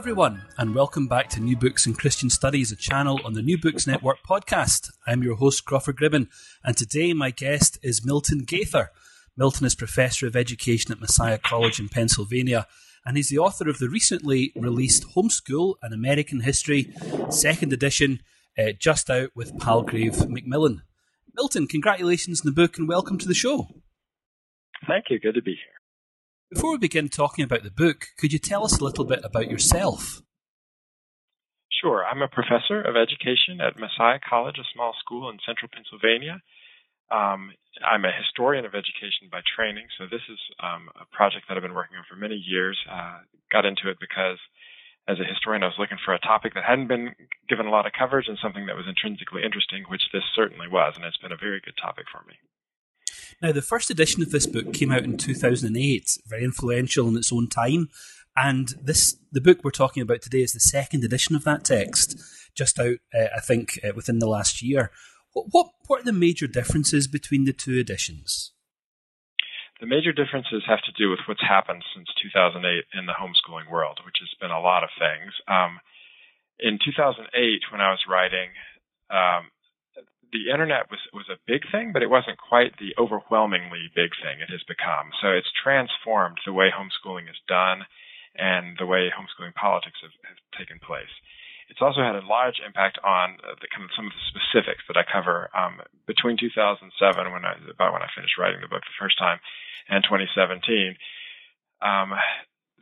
Everyone, and welcome back to New Books in Christian Studies, a channel on the New Books Network podcast. I'm your host, Crawford Gribben, and today my guest is Milton Gaither. Milton is Professor of Education at Messiah College in Pennsylvania, and he's the author of the recently released Homeschool and American History, second edition, uh, just out with Palgrave Macmillan. Milton, congratulations on the book and welcome to the show. Thank you. Good to be here. Before we begin talking about the book, could you tell us a little bit about yourself? Sure. I'm a professor of education at Messiah College, a small school in central Pennsylvania. Um, I'm a historian of education by training, so this is um, a project that I've been working on for many years. Uh, got into it because as a historian, I was looking for a topic that hadn't been given a lot of coverage and something that was intrinsically interesting, which this certainly was, and it's been a very good topic for me. Now, the first edition of this book came out in 2008, very influential in its own time. And this, the book we're talking about today is the second edition of that text, just out, uh, I think, uh, within the last year. What, what, are the major differences between the two editions? The major differences have to do with what's happened since 2008 in the homeschooling world, which has been a lot of things. Um, in 2008, when I was writing, um, the internet was was a big thing, but it wasn't quite the overwhelmingly big thing it has become. So it's transformed the way homeschooling is done and the way homeschooling politics have, have taken place. It's also had a large impact on the kind of some of the specifics that I cover um, between 2007, when I about when I finished writing the book the first time, and 2017. Um,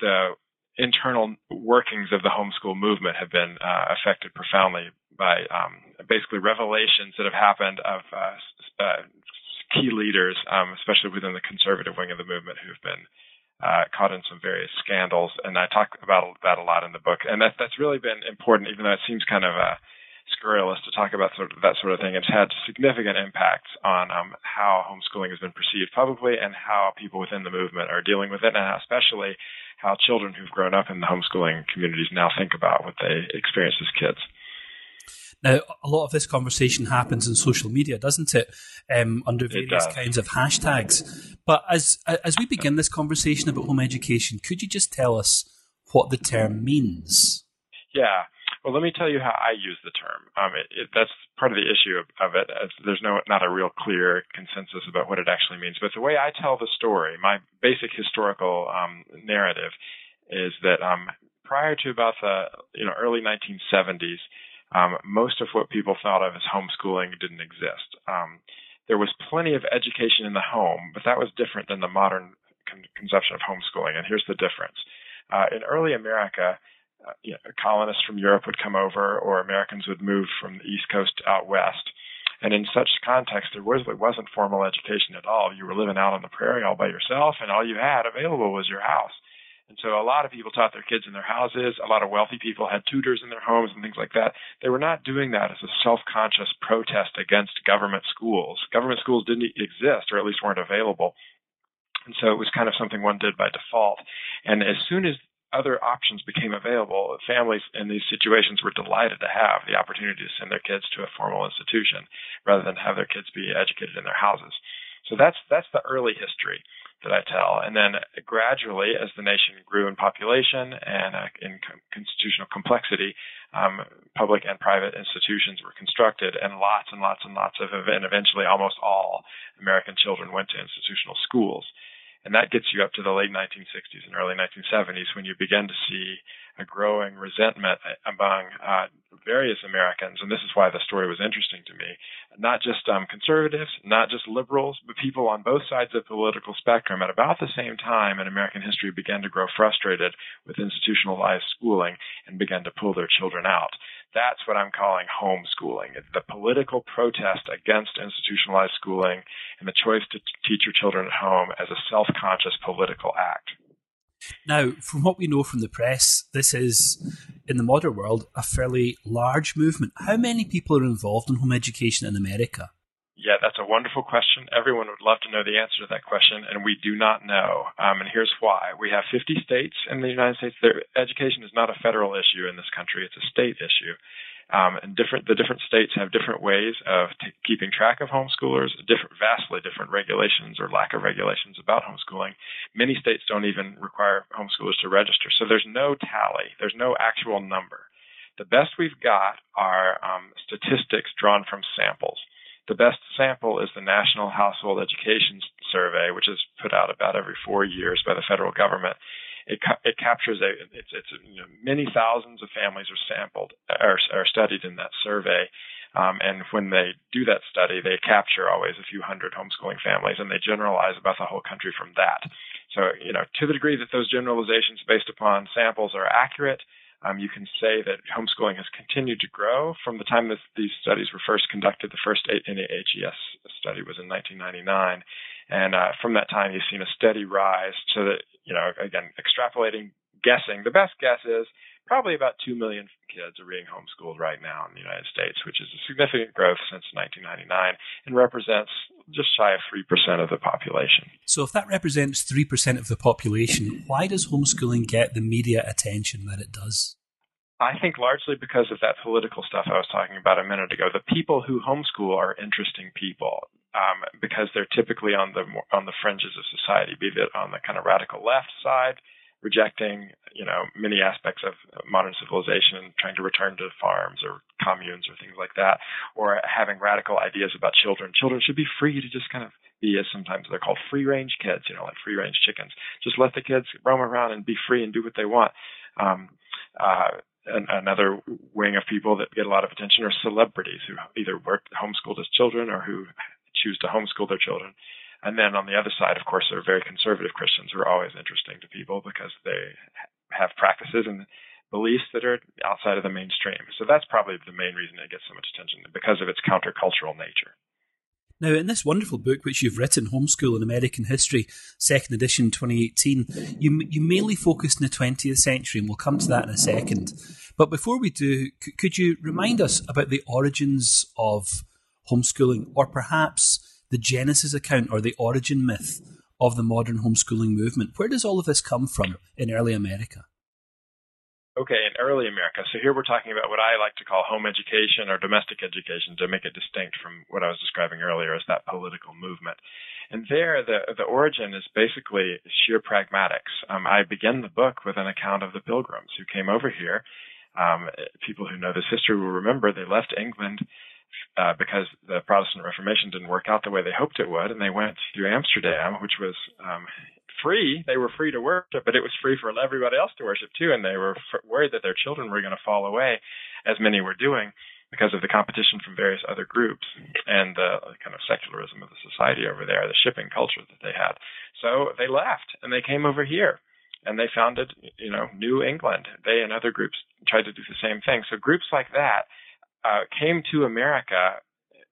the internal workings of the homeschool movement have been uh, affected profoundly by um, basically revelations that have happened of uh, uh, key leaders, um, especially within the conservative wing of the movement, who've been uh, caught in some various scandals. And I talk about that a lot in the book, and that, that's really been important, even though it seems kind of uh, scurrilous to talk about sort of that sort of thing. It's had significant impacts on um, how homeschooling has been perceived publicly and how people within the movement are dealing with it, and especially how children who've grown up in the homeschooling communities now think about what they experience as kids. Now, a lot of this conversation happens in social media, doesn't it? Um, under various kinds of hashtags. But as as we begin this conversation about home education, could you just tell us what the term means? Yeah. Well, let me tell you how I use the term. Um, it, it, that's part of the issue of, of it. there's no not a real clear consensus about what it actually means. But the way I tell the story, my basic historical um, narrative, is that um, prior to about the you know early 1970s, um, most of what people thought of as homeschooling didn't exist. Um, there was plenty of education in the home, but that was different than the modern con- conception of homeschooling. And here's the difference. Uh, in early America, uh, you know, colonists from Europe would come over, or Americans would move from the East Coast out west. And in such context, there was, wasn't formal education at all. You were living out on the prairie all by yourself, and all you had available was your house. And so a lot of people taught their kids in their houses. A lot of wealthy people had tutors in their homes and things like that. They were not doing that as a self-conscious protest against government schools. Government schools didn't exist, or at least weren't available. And so it was kind of something one did by default. And as soon as other options became available, families in these situations were delighted to have the opportunity to send their kids to a formal institution rather than have their kids be educated in their houses. So that's that's the early history that I tell. And then gradually, as the nation grew in population and uh, in constitutional complexity, um, public and private institutions were constructed, and lots and lots and lots of, and eventually almost all American children went to institutional schools. And that gets you up to the late 1960s and early 1970s when you begin to see a growing resentment among uh, various Americans. And this is why the story was interesting to me. Not just um, conservatives, not just liberals, but people on both sides of the political spectrum at about the same time in American history began to grow frustrated with institutionalized schooling and began to pull their children out. That's what I'm calling homeschooling. It's the political protest against institutionalized schooling and the choice to teach your children at home as a self-conscious political act. Now, from what we know from the press, this is, in the modern world, a fairly large movement. How many people are involved in home education in America? Yeah, that's a wonderful question. Everyone would love to know the answer to that question, and we do not know. Um, and here's why. We have 50 states in the United States. Their education is not a federal issue in this country, it's a state issue. Um, and different, the different states have different ways of t- keeping track of homeschoolers, different, vastly different regulations or lack of regulations about homeschooling. Many states don't even require homeschoolers to register. So there's no tally. There's no actual number. The best we've got are um, statistics drawn from samples. The best sample is the National Household Education Survey, which is put out about every four years by the federal government. It, it captures a it's it's you know, many thousands of families are sampled are, are studied in that survey, um, and when they do that study, they capture always a few hundred homeschooling families, and they generalize about the whole country from that. So you know to the degree that those generalizations based upon samples are accurate, um, you can say that homeschooling has continued to grow from the time that these studies were first conducted. The first NHES study was in 1999, and uh, from that time you've seen a steady rise. So that you know, again, extrapolating, guessing, the best guess is probably about 2 million kids are being homeschooled right now in the United States, which is a significant growth since 1999 and represents just shy of 3% of the population. So, if that represents 3% of the population, why does homeschooling get the media attention that it does? I think largely because of that political stuff I was talking about a minute ago. The people who homeschool are interesting people um, because they're typically on the on the fringes of society, be it on the kind of radical left side, rejecting, you know, many aspects of modern civilization and trying to return to farms or communes or things like that, or having radical ideas about children. Children should be free to just kind of be, as sometimes they're called, free range kids, you know, like free range chickens. Just let the kids roam around and be free and do what they want. Um, uh, another wing of people that get a lot of attention are celebrities who either work homeschooled as children or who choose to homeschool their children. And then on the other side, of course, there are very conservative Christians who are always interesting to people because they have practices and beliefs that are outside of the mainstream. So that's probably the main reason it gets so much attention because of its countercultural nature. Now, in this wonderful book, which you've written, Homeschool in American History, second edition 2018, you, you mainly focused in the 20th century, and we'll come to that in a second. But before we do, could you remind us about the origins of homeschooling, or perhaps the Genesis account or the origin myth of the modern homeschooling movement. Where does all of this come from in early America? Okay, in early America. So here we're talking about what I like to call home education or domestic education to make it distinct from what I was describing earlier as that political movement. And there, the the origin is basically sheer pragmatics. Um, I begin the book with an account of the Pilgrims who came over here. Um, people who know this history will remember they left England uh, because the Protestant Reformation didn't work out the way they hoped it would, and they went to Amsterdam, which was um, free. They were free to worship, but it was free for everybody else to worship too, and they were f- worried that their children were going to fall away, as many were doing, because of the competition from various other groups and the kind of secularism of the society over there, the shipping culture that they had. So they left and they came over here and they founded, you know, New England. They and other groups tried to do the same thing. So groups like that uh, came to America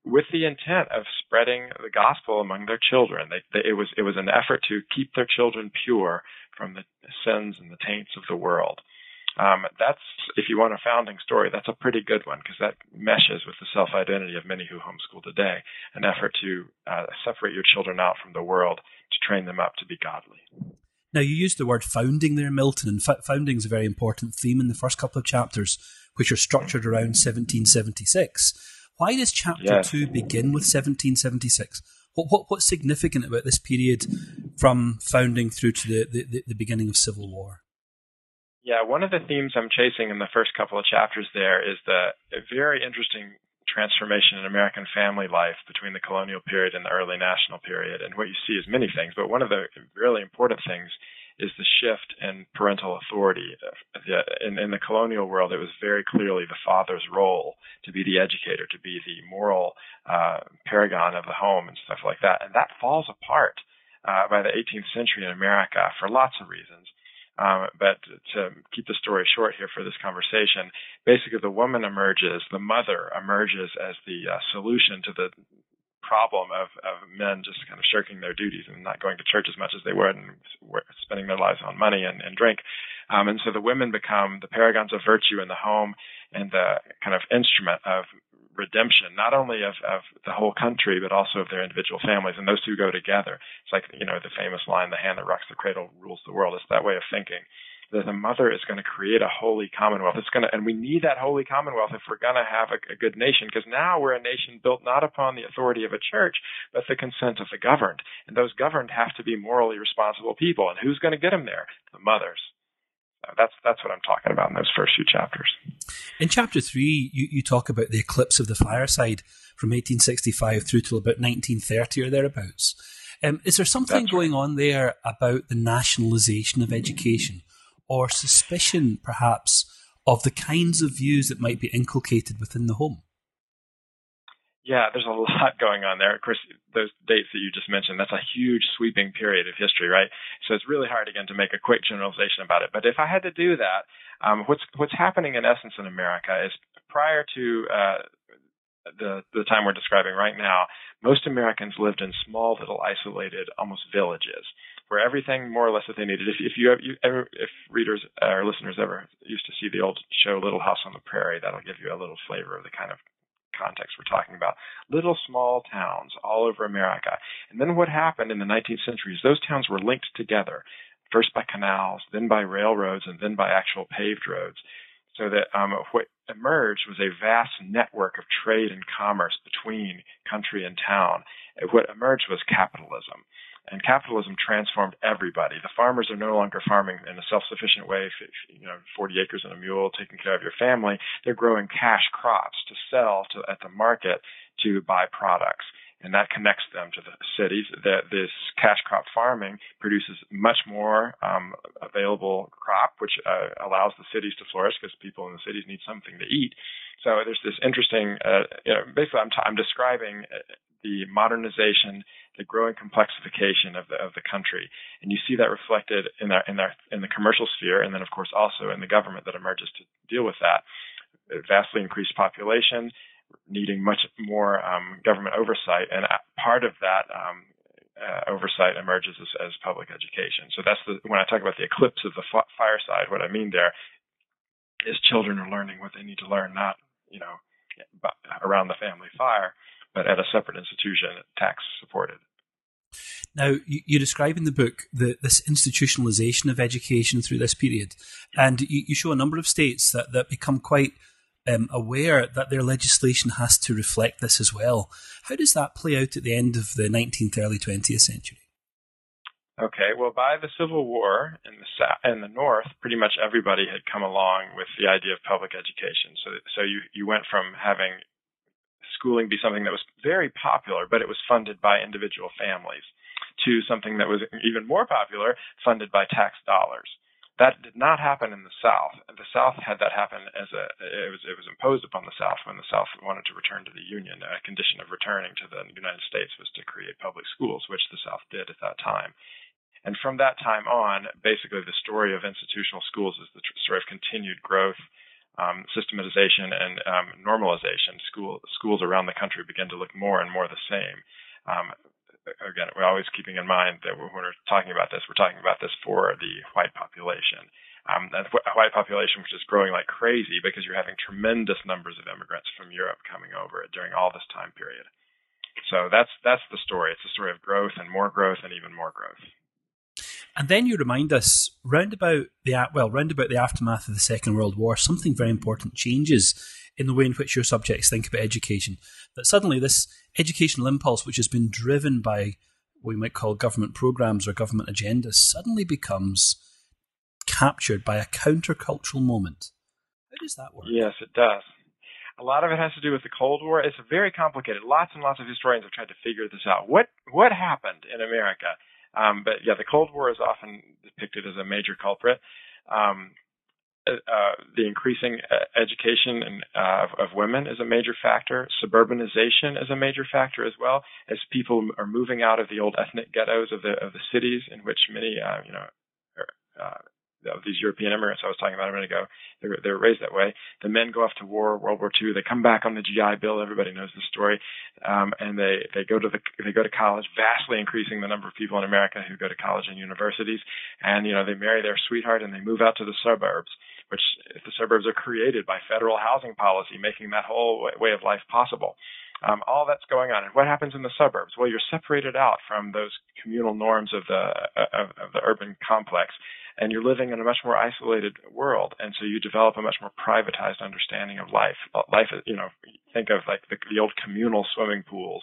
with the intent of spreading the gospel among their children. They, they, it was it was an effort to keep their children pure from the sins and the taints of the world. Um, that's if you want a founding story, that's a pretty good one because that meshes with the self identity of many who homeschool today. An effort to uh, separate your children out from the world to train them up to be godly. Now, you used the word founding there, Milton, and founding is a very important theme in the first couple of chapters which are structured around 1776. Why does chapter yeah. two begin with 1776? What, what, what's significant about this period from founding through to the, the, the beginning of civil war? Yeah, one of the themes I'm chasing in the first couple of chapters there is the very interesting transformation in American family life between the colonial period and the early national period. And what you see is many things, but one of the really important things is the shift in parental authority. In, in the colonial world, it was very clearly the father's role to be the educator, to be the moral uh, paragon of the home and stuff like that. And that falls apart uh, by the 18th century in America for lots of reasons. Um, but to keep the story short here for this conversation, basically the woman emerges, the mother emerges as the uh, solution to the problem of, of men just kind of shirking their duties and not going to church as much as they would and spending their lives on money and, and drink. Um, and so the women become the paragons of virtue in the home and the kind of instrument of redemption, not only of, of the whole country, but also of their individual families. And those two go together. It's like, you know, the famous line, the hand that rocks the cradle rules the world. It's that way of thinking that the mother is going to create a holy commonwealth. It's going to, and we need that holy commonwealth if we're going to have a, a good nation, because now we're a nation built not upon the authority of a church, but the consent of the governed. And those governed have to be morally responsible people. And who's going to get them there? The mothers. So that's that's what I'm talking about in those first few chapters. In chapter three, you, you talk about the eclipse of the fireside from 1865 through till about 1930 or thereabouts. Um, is there something going on there about the nationalisation of education? Or suspicion, perhaps, of the kinds of views that might be inculcated within the home? Yeah, there's a lot going on there. Of course, those dates that you just mentioned, that's a huge sweeping period of history, right? So it's really hard, again, to make a quick generalization about it. But if I had to do that, um, what's, what's happening in essence in America is prior to uh, the, the time we're describing right now, most Americans lived in small, little, isolated, almost villages where everything more or less that they needed. If, if you, you ever, if readers or listeners ever used to see the old show Little House on the Prairie, that'll give you a little flavor of the kind of context we're talking about. Little small towns all over America. And then what happened in the 19th century is those towns were linked together, first by canals, then by railroads, and then by actual paved roads. So that um, what emerged was a vast network of trade and commerce between country and town. What emerged was capitalism and capitalism transformed everybody. The farmers are no longer farming in a self-sufficient way, you know, 40 acres and a mule, taking care of your family. They're growing cash crops to sell to, at the market to buy products. And that connects them to the cities. That this cash crop farming produces much more um, available crop, which uh, allows the cities to flourish because people in the cities need something to eat. So there's this interesting, uh, you know, basically I'm, t- I'm describing uh, the modernization, the growing complexification of the of the country, and you see that reflected in our in our in the commercial sphere, and then of course also in the government that emerges to deal with that. A vastly increased population, needing much more um, government oversight, and part of that um, uh, oversight emerges as, as, public education. So that's the when I talk about the eclipse of the f- fireside. What I mean there is children are learning what they need to learn, not you know around the family fire, but at a separate institution, tax supported. Now, you, you, describe in the book the, this institutionalization of education through this period, and you, you show a number of states that, that become quite um, aware that their legislation has to reflect this as well. How does that play out at the end of the 19th, early 20th century? Okay, well, by the Civil War in the South, in the North, pretty much everybody had come along with the idea of public education. So, so you you went from having schooling be something that was very popular, but it was funded by individual families, to something that was even more popular, funded by tax dollars. That did not happen in the South. The South had that happen as a it was it was imposed upon the South when the South wanted to return to the Union. A condition of returning to the United States was to create public schools, which the South did at that time. And from that time on, basically the story of institutional schools is the story of continued growth um, systematization and um, normalization, school, schools around the country begin to look more and more the same. Um, again, we're always keeping in mind that when we're talking about this, we're talking about this for the white population. Um, a white population which is growing like crazy because you're having tremendous numbers of immigrants from Europe coming over during all this time period. So that's that's the story. It's a story of growth and more growth and even more growth. And then you remind us, round about the well, round about the aftermath of the Second World War, something very important changes in the way in which your subjects think about education. That suddenly this educational impulse, which has been driven by what we might call government programs or government agendas, suddenly becomes captured by a countercultural moment. How does that work? Yes, it does. A lot of it has to do with the Cold War. It's very complicated. Lots and lots of historians have tried to figure this out. What what happened in America um, but yeah, the Cold War is often depicted as a major culprit. Um, uh, the increasing uh, education and, uh, of, of, women is a major factor. Suburbanization is a major factor as well, as people are moving out of the old ethnic ghettos of the of the cities in which many, uh, you know, uh, of these European immigrants I was talking about a minute ago. They were, they were raised that way. The men go off to war, World War II. They come back on the GI Bill. Everybody knows the story. Um, and they, they go to the, they go to college, vastly increasing the number of people in America who go to college and universities. And, you know, they marry their sweetheart and they move out to the suburbs which the suburbs are created by federal housing policy, making that whole way of life possible. Um, all that's going on. And what happens in the suburbs? Well, you're separated out from those communal norms of the of, of the urban complex, and you're living in a much more isolated world. And so you develop a much more privatized understanding of life. Life, you know, think of like the, the old communal swimming pools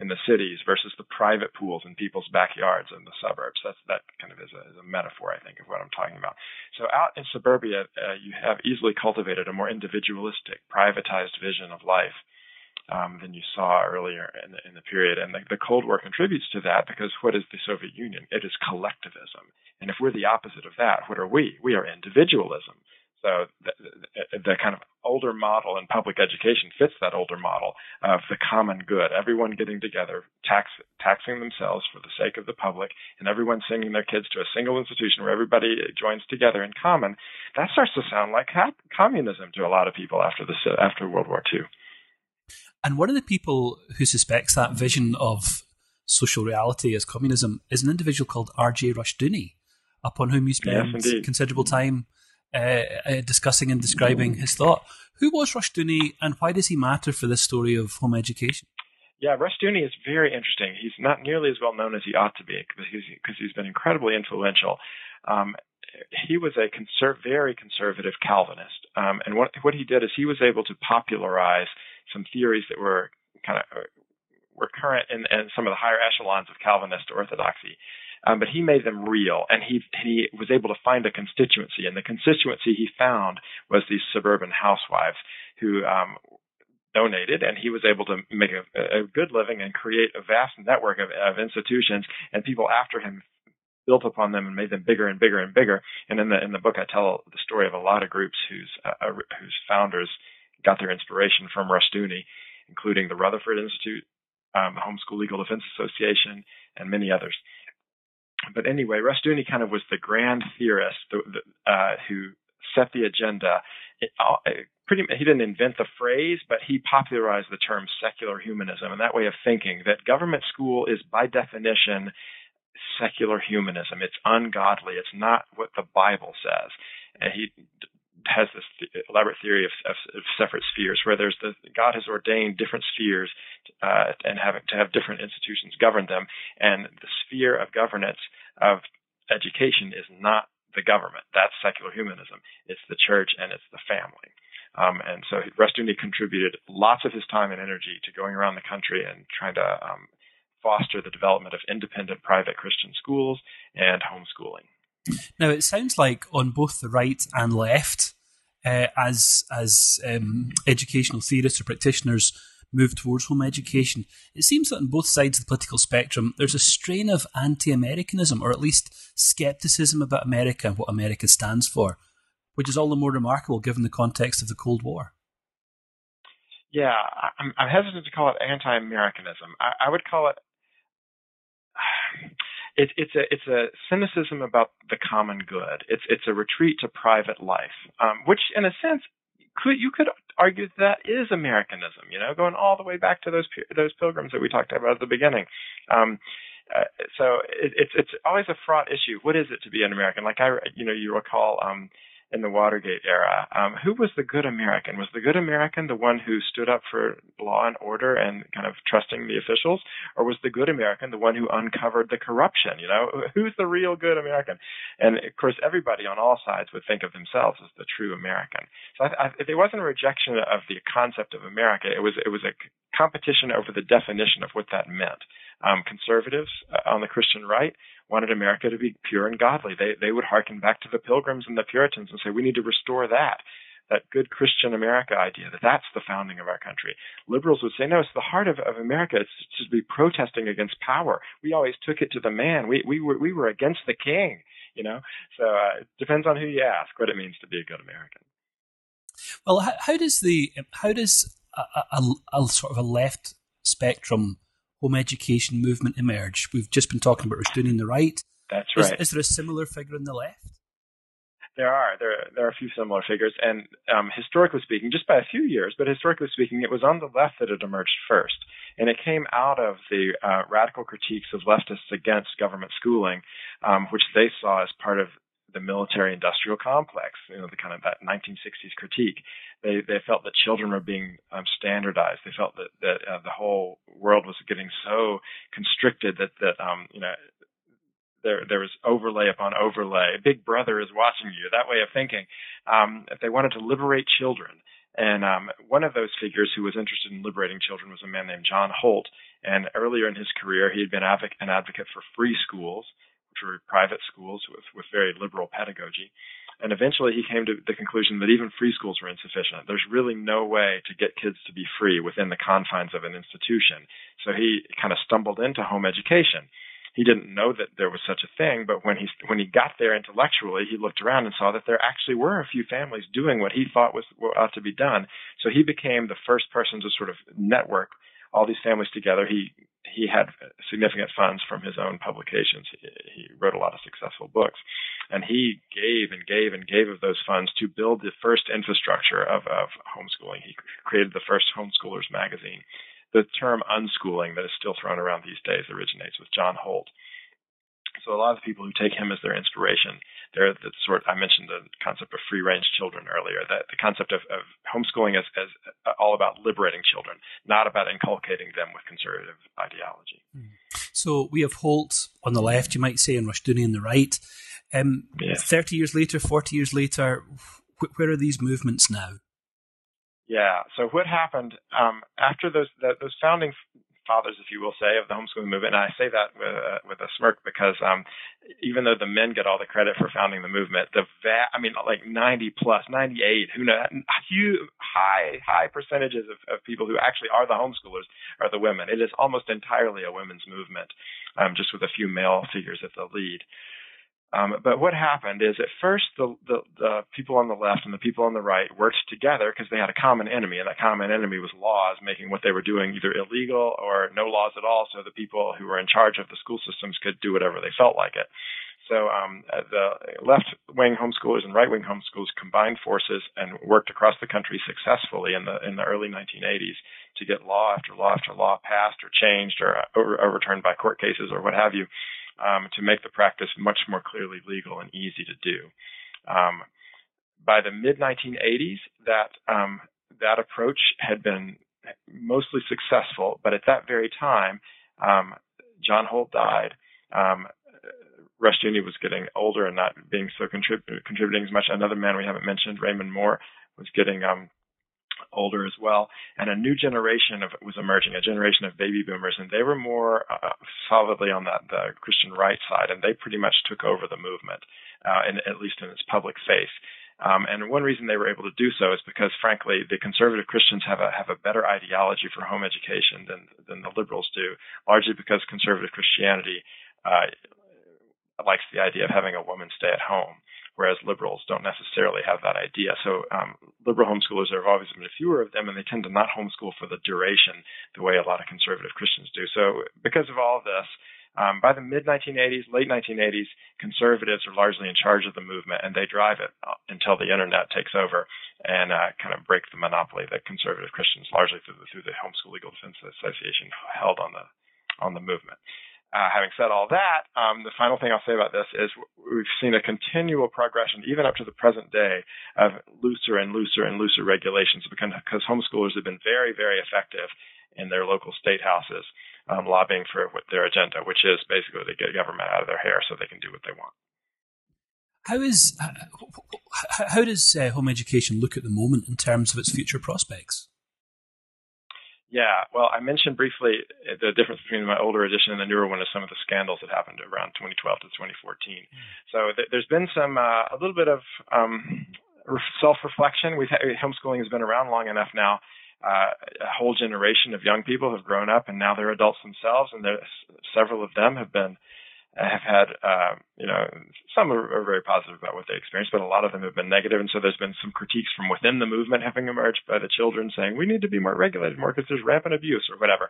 in the cities versus the private pools in people's backyards in the suburbs. That's that kind of is a, is a metaphor, I think, of what I'm talking about. So out in suburbia, uh, you have easily cultivated a more individualistic, privatized vision of life um, than you saw earlier in the, in the period. And the, the, Cold War contributes to that because what is the Soviet Union? It is collectivism. And if we're the opposite of that, what are we? We are individualism. So the, the, the, kind of older model in public education fits that older model of the common good. Everyone getting together, tax, taxing themselves for the sake of the public, and everyone sending their kids to a single institution where everybody joins together in common. That starts to sound like communism to a lot of people after the after World War II. And one of the people who suspects that vision of social reality as communism is an individual called R.J. Rushdoony, upon whom you spend yes, considerable time uh, uh, discussing and describing his thought. Who was Rushdoony, and why does he matter for this story of home education? Yeah, Rushdoony is very interesting. He's not nearly as well known as he ought to be because he's, because he's been incredibly influential. Um, he was a conser- very conservative Calvinist, um, and what what he did is he was able to popularize some theories that were kind of uh, were current in, in some of the higher echelons of Calvinist orthodoxy. Um, but he made them real, and he he was able to find a constituency, and the constituency he found was these suburban housewives who um, donated, and he was able to make a, a good living and create a vast network of, of institutions, and people after him built upon them and made them bigger and bigger and bigger. And in the in the book, I tell the story of a lot of groups whose uh, uh whose founders got their inspiration from Rushdoony, including the Rutherford Institute, um, the Homeschool Legal Defense Association, and many others. But anyway, Rushdoony kind of was the grand theorist the, the, uh, who set the agenda. It, uh, pretty, he didn't invent the phrase, but he popularized the term secular humanism and that way of thinking that government school is by definition secular humanism. It's ungodly. It's not what the Bible says. And he has this elaborate theory of, of, of, separate spheres, where there's the God has ordained different spheres uh, and having to have different institutions govern them, and the sphere of governance of education is not the government. That's secular humanism. It's the church and it's the family. Um, and so Rushdoony contributed lots of his time and energy to going around the country and trying to um, foster the development of independent private Christian schools and homeschooling. Now it sounds like on both the right and left, uh, as as um, educational theorists or practitioners move towards home education, it seems that on both sides of the political spectrum, there's a strain of anti-Americanism, or at least skepticism about America and what America stands for, which is all the more remarkable given the context of the Cold War. Yeah, I'm, I'm hesitant to call it anti-Americanism. I, I would call it it, it's a it's a cynicism about the common good. It's it's a retreat to private life, um, which in a sense could you could argue that is Americanism. You know, going all the way back to those those pilgrims that we talked about at the beginning. Um, uh, so it, it's it's always a fraught issue. What is it to be an American? Like I, you know, you recall um, in the Watergate era. Um, who was the good American? Was the good American the one who stood up for law and order and kind of trusting the officials, or was the good American the one who uncovered the corruption? You know, who's the real good American? And of course, everybody on all sides would think of themselves as the true American. So I, I, there wasn't a rejection of the concept of America. It was it was a competition over the definition of what that meant. Um, conservatives uh, on the Christian right wanted America to be pure and godly. They they would hearken back to the Pilgrims and the Puritans and say we need to restore that that good Christian America idea that that's the founding of our country. Liberals would say, no, it's the heart of, of America. It's to be protesting against power. We always took it to the man. We we were we were against the king. You know, so uh, it depends on who you ask what it means to be a good American. Well, how, how does the how does a, a, a sort of a left spectrum home education movement emerge? We've just been talking about on the right. That's right. Is, is, there a similar figure on the left? There are there there are a few similar figures, and um, historically speaking, just by a few years, but historically speaking, it was on the left that it emerged first, and it came out of the uh, radical critiques of leftists against government schooling, um, which they saw as part of the military-industrial complex. You know, the kind of that 1960s critique. They they felt that children were being um, standardized. They felt that that uh, the whole world was getting so constricted that that um, you know there there was overlay upon overlay. Big Brother is watching you. That way of thinking. Um, if they wanted to liberate children, and um, one of those figures who was interested in liberating children was a man named John Holt. And earlier in his career, he had been an advocate for free schools, which were private schools with with very liberal pedagogy. And eventually, he came to the conclusion that even free schools were insufficient. There's really no way to get kids to be free within the confines of an institution. So he kind of stumbled into home education he didn't know that there was such a thing, but when he when he got there intellectually, he looked around and saw that there actually were a few families doing what he thought was what ought to be done. So he became the first person to sort of network all these families together. He he had significant funds from his own publications. He, he wrote a lot of successful books, and he gave and gave and gave of those funds to build the first infrastructure of, of homeschooling. He created the first homeschoolers magazine the term unschooling that is still thrown around these days originates with John Holt. So a lot of people who take him as their inspiration, they're the sort I mentioned the concept of free range children earlier. That the concept of, of homeschooling is, is all about liberating children, not about inculcating them with conservative ideology. Hmm. So we have Holt on the left, you might say, and Rushdoony on the right. Um, yes. Thirty years later, forty years later, where are these movements now? Yeah. So what happened um, after those those founding fathers, if you will say, of the homeschooling movement, and I say that with, uh, with a smirk because um, even though the men get all the credit for founding the movement, the va- I mean, like 90 plus, 98, who know, huge, high, high percentages of, of people who actually are the homeschoolers are the women. It is almost entirely a women's movement, um, just with a few male figures at the lead. Um, but what happened is at first the, the, the people on the left and the people on the right worked together because they had a common enemy, and that common enemy was laws making what they were doing either illegal or no laws at all, so the people who were in charge of the school systems could do whatever they felt like it. So um, uh, the left-wing homeschoolers and right-wing homeschoolers combined forces and worked across the country successfully in the in the early 1980s to get law after law after law passed or changed or over, overturned by court cases or what have you um, to make the practice much more clearly legal and easy to do. Um, by the mid 1980s, that um, that approach had been mostly successful, but at that very time, um, John Holt died. Um, Rushdoony was getting older and not being so contrib- contributing as much. Another man we haven't mentioned, Raymond Moore, was getting um, older as well, and a new generation of was emerging, a generation of baby boomers, and they were more uh, solidly on that the Christian right side, and they pretty much took over the movement, uh, in, at least in its public face. Um, and one reason they were able to do so is because, frankly, the conservative Christians have a have a better ideology for home education than than the liberals do, largely because conservative Christianity uh, likes the idea of having a woman stay at home whereas liberals don't necessarily have that idea. So um, liberal homeschoolers, there have always been fewer of them, and they tend to not homeschool for the duration the way a lot of conservative Christians do. So because of all this, um, by the mid 1980s, late 1980s, conservatives are largely in charge of the movement, and they drive it uh, until the internet takes over and uh, kind of break the monopoly that conservative Christians, largely through the, through the Homeschool Legal Defense Association, held on the on the movement. Uh, having said all that, um, the final thing I'll say about this is we've seen a continual progression, even up to the present day, of looser and looser and looser regulations because, homeschoolers have been very, very effective in their local state houses um, lobbying for their agenda, which is basically to get government out of their hair so they can do what they want. How is how does uh, home education look at the moment in terms of its future prospects? Yeah, well, I mentioned briefly the difference between my older edition and the newer one is some of the scandals that happened around 2012 to 2014. So th- there's been some uh, a little bit of um, self-reflection. We've had, homeschooling has been around long enough now. Uh, a whole generation of young people have grown up and now they're adults themselves, and there's several of them have been have had, uh, you know, some are, are, very positive about what they experienced, but a lot of them have been negative. And so there's been some critiques from within the movement having emerged by the children saying we need to be more regulated more because there's rampant abuse or whatever.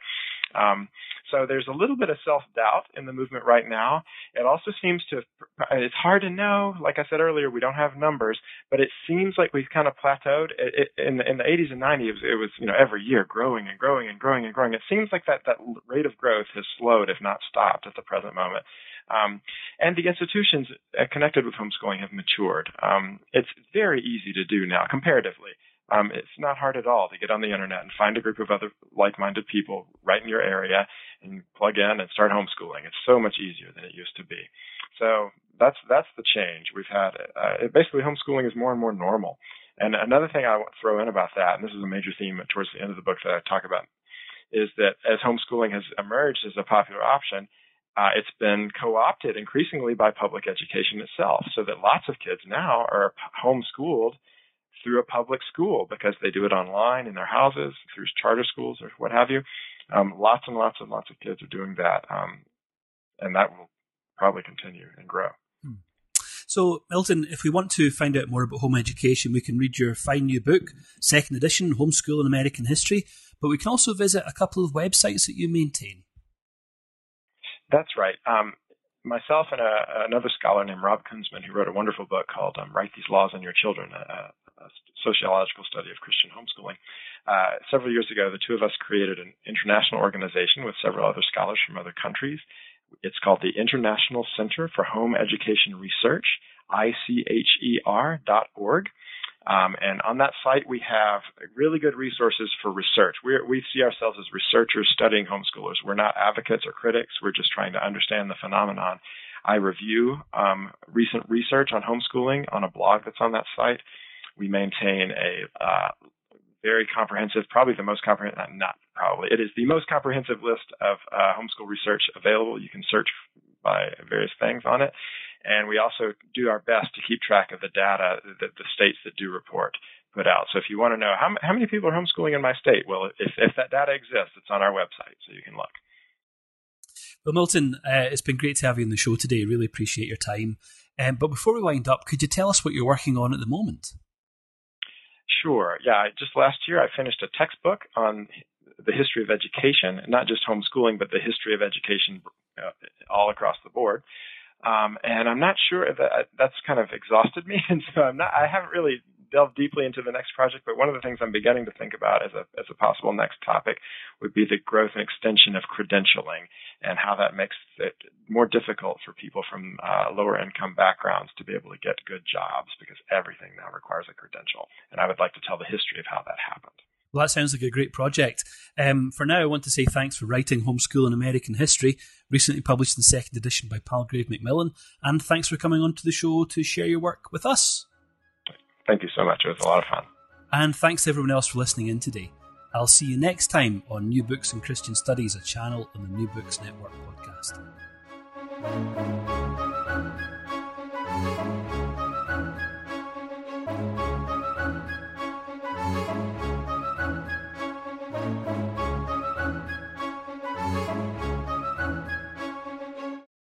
Um, so there's a little bit of self doubt in the movement right now. It also seems to, it's hard to know. Like I said earlier, we don't have numbers, but it seems like we've kind of plateaued. It, it, in, the, in the 80s and 90s, it was, you know, every year growing and growing and growing and growing. It seems like that, that rate of growth has slowed, if not stopped, at the present moment. Um, and the institutions uh, connected with homeschooling have matured. Um, it's very easy to do now, comparatively. Um, it's not hard at all to get on the internet and find a group of other like-minded people right in your area and plug in and start homeschooling. It's so much easier than it used to be. So that's that's the change we've had. Uh, basically, homeschooling is more and more normal. And another thing I want to throw in about that, and this is a major theme towards the end of the book that I talk about, is that as homeschooling has emerged as a popular option, uh, it's been co-opted increasingly by public education itself, so that lots of kids now are homeschooled through a public school because they do it online in their houses, through charter schools or what have you. Um, lots and lots and lots of kids are doing that, um, and that will probably continue and grow. Hmm. So, Milton, if we want to find out more about home education, we can read your fine new book, second edition, Homeschool in American History, but we can also visit a couple of websites that you maintain. That's right. Um, myself and a, another scholar named Rob Kunzman, who wrote a wonderful book called um, Write These Laws on Your Children, a, a sociological study of Christian homeschooling. Uh, several years ago, the two of us created an international organization with several other scholars from other countries. It's called the International Center for Home Education Research, ICHER.org. Um, and on that site, we have really good resources for research. we we see ourselves as researchers studying homeschoolers. We're not advocates or critics. We're just trying to understand the phenomenon. I review um, recent research on homeschooling on a blog that's on that site. We maintain a uh, very comprehensive, probably the most comprehensive, not probably, it is the most comprehensive list of uh, homeschool research available. You can search by various things on it. And we also do our best to keep track of the data that the states that do report put out. So if you want to know how, how many people are homeschooling in my state, well, if, if that data exists, it's on our website, so you can look. Well, Milton, uh, it's been great to have you on the show today. Really appreciate your time. Um, but before we wind up, could you tell us what you're working on at the moment? Sure. Yeah, just last year I finished a textbook on the history of education, not just homeschooling, but the history of education uh, all across the board. Um, and I'm not sure that that's kind of exhausted me, and so I'm not. I haven't really delved deeply into the next project. But one of the things I'm beginning to think about as a as a possible next topic would be the growth and extension of credentialing, and how that makes it more difficult for people from uh, lower income backgrounds to be able to get good jobs because everything now requires a credential. And I would like to tell the history of how that happened. Well, that sounds like a great project. Um, for now, I want to say thanks for writing Homeschool in American History, recently published in second edition by Palgrave Macmillan, and thanks for coming on to the show to share your work with us. Thank you so much. It was a lot of fun. And thanks to everyone else for listening in today. I'll see you next time on New Books in Christian Studies, a channel on the New Books Network podcast.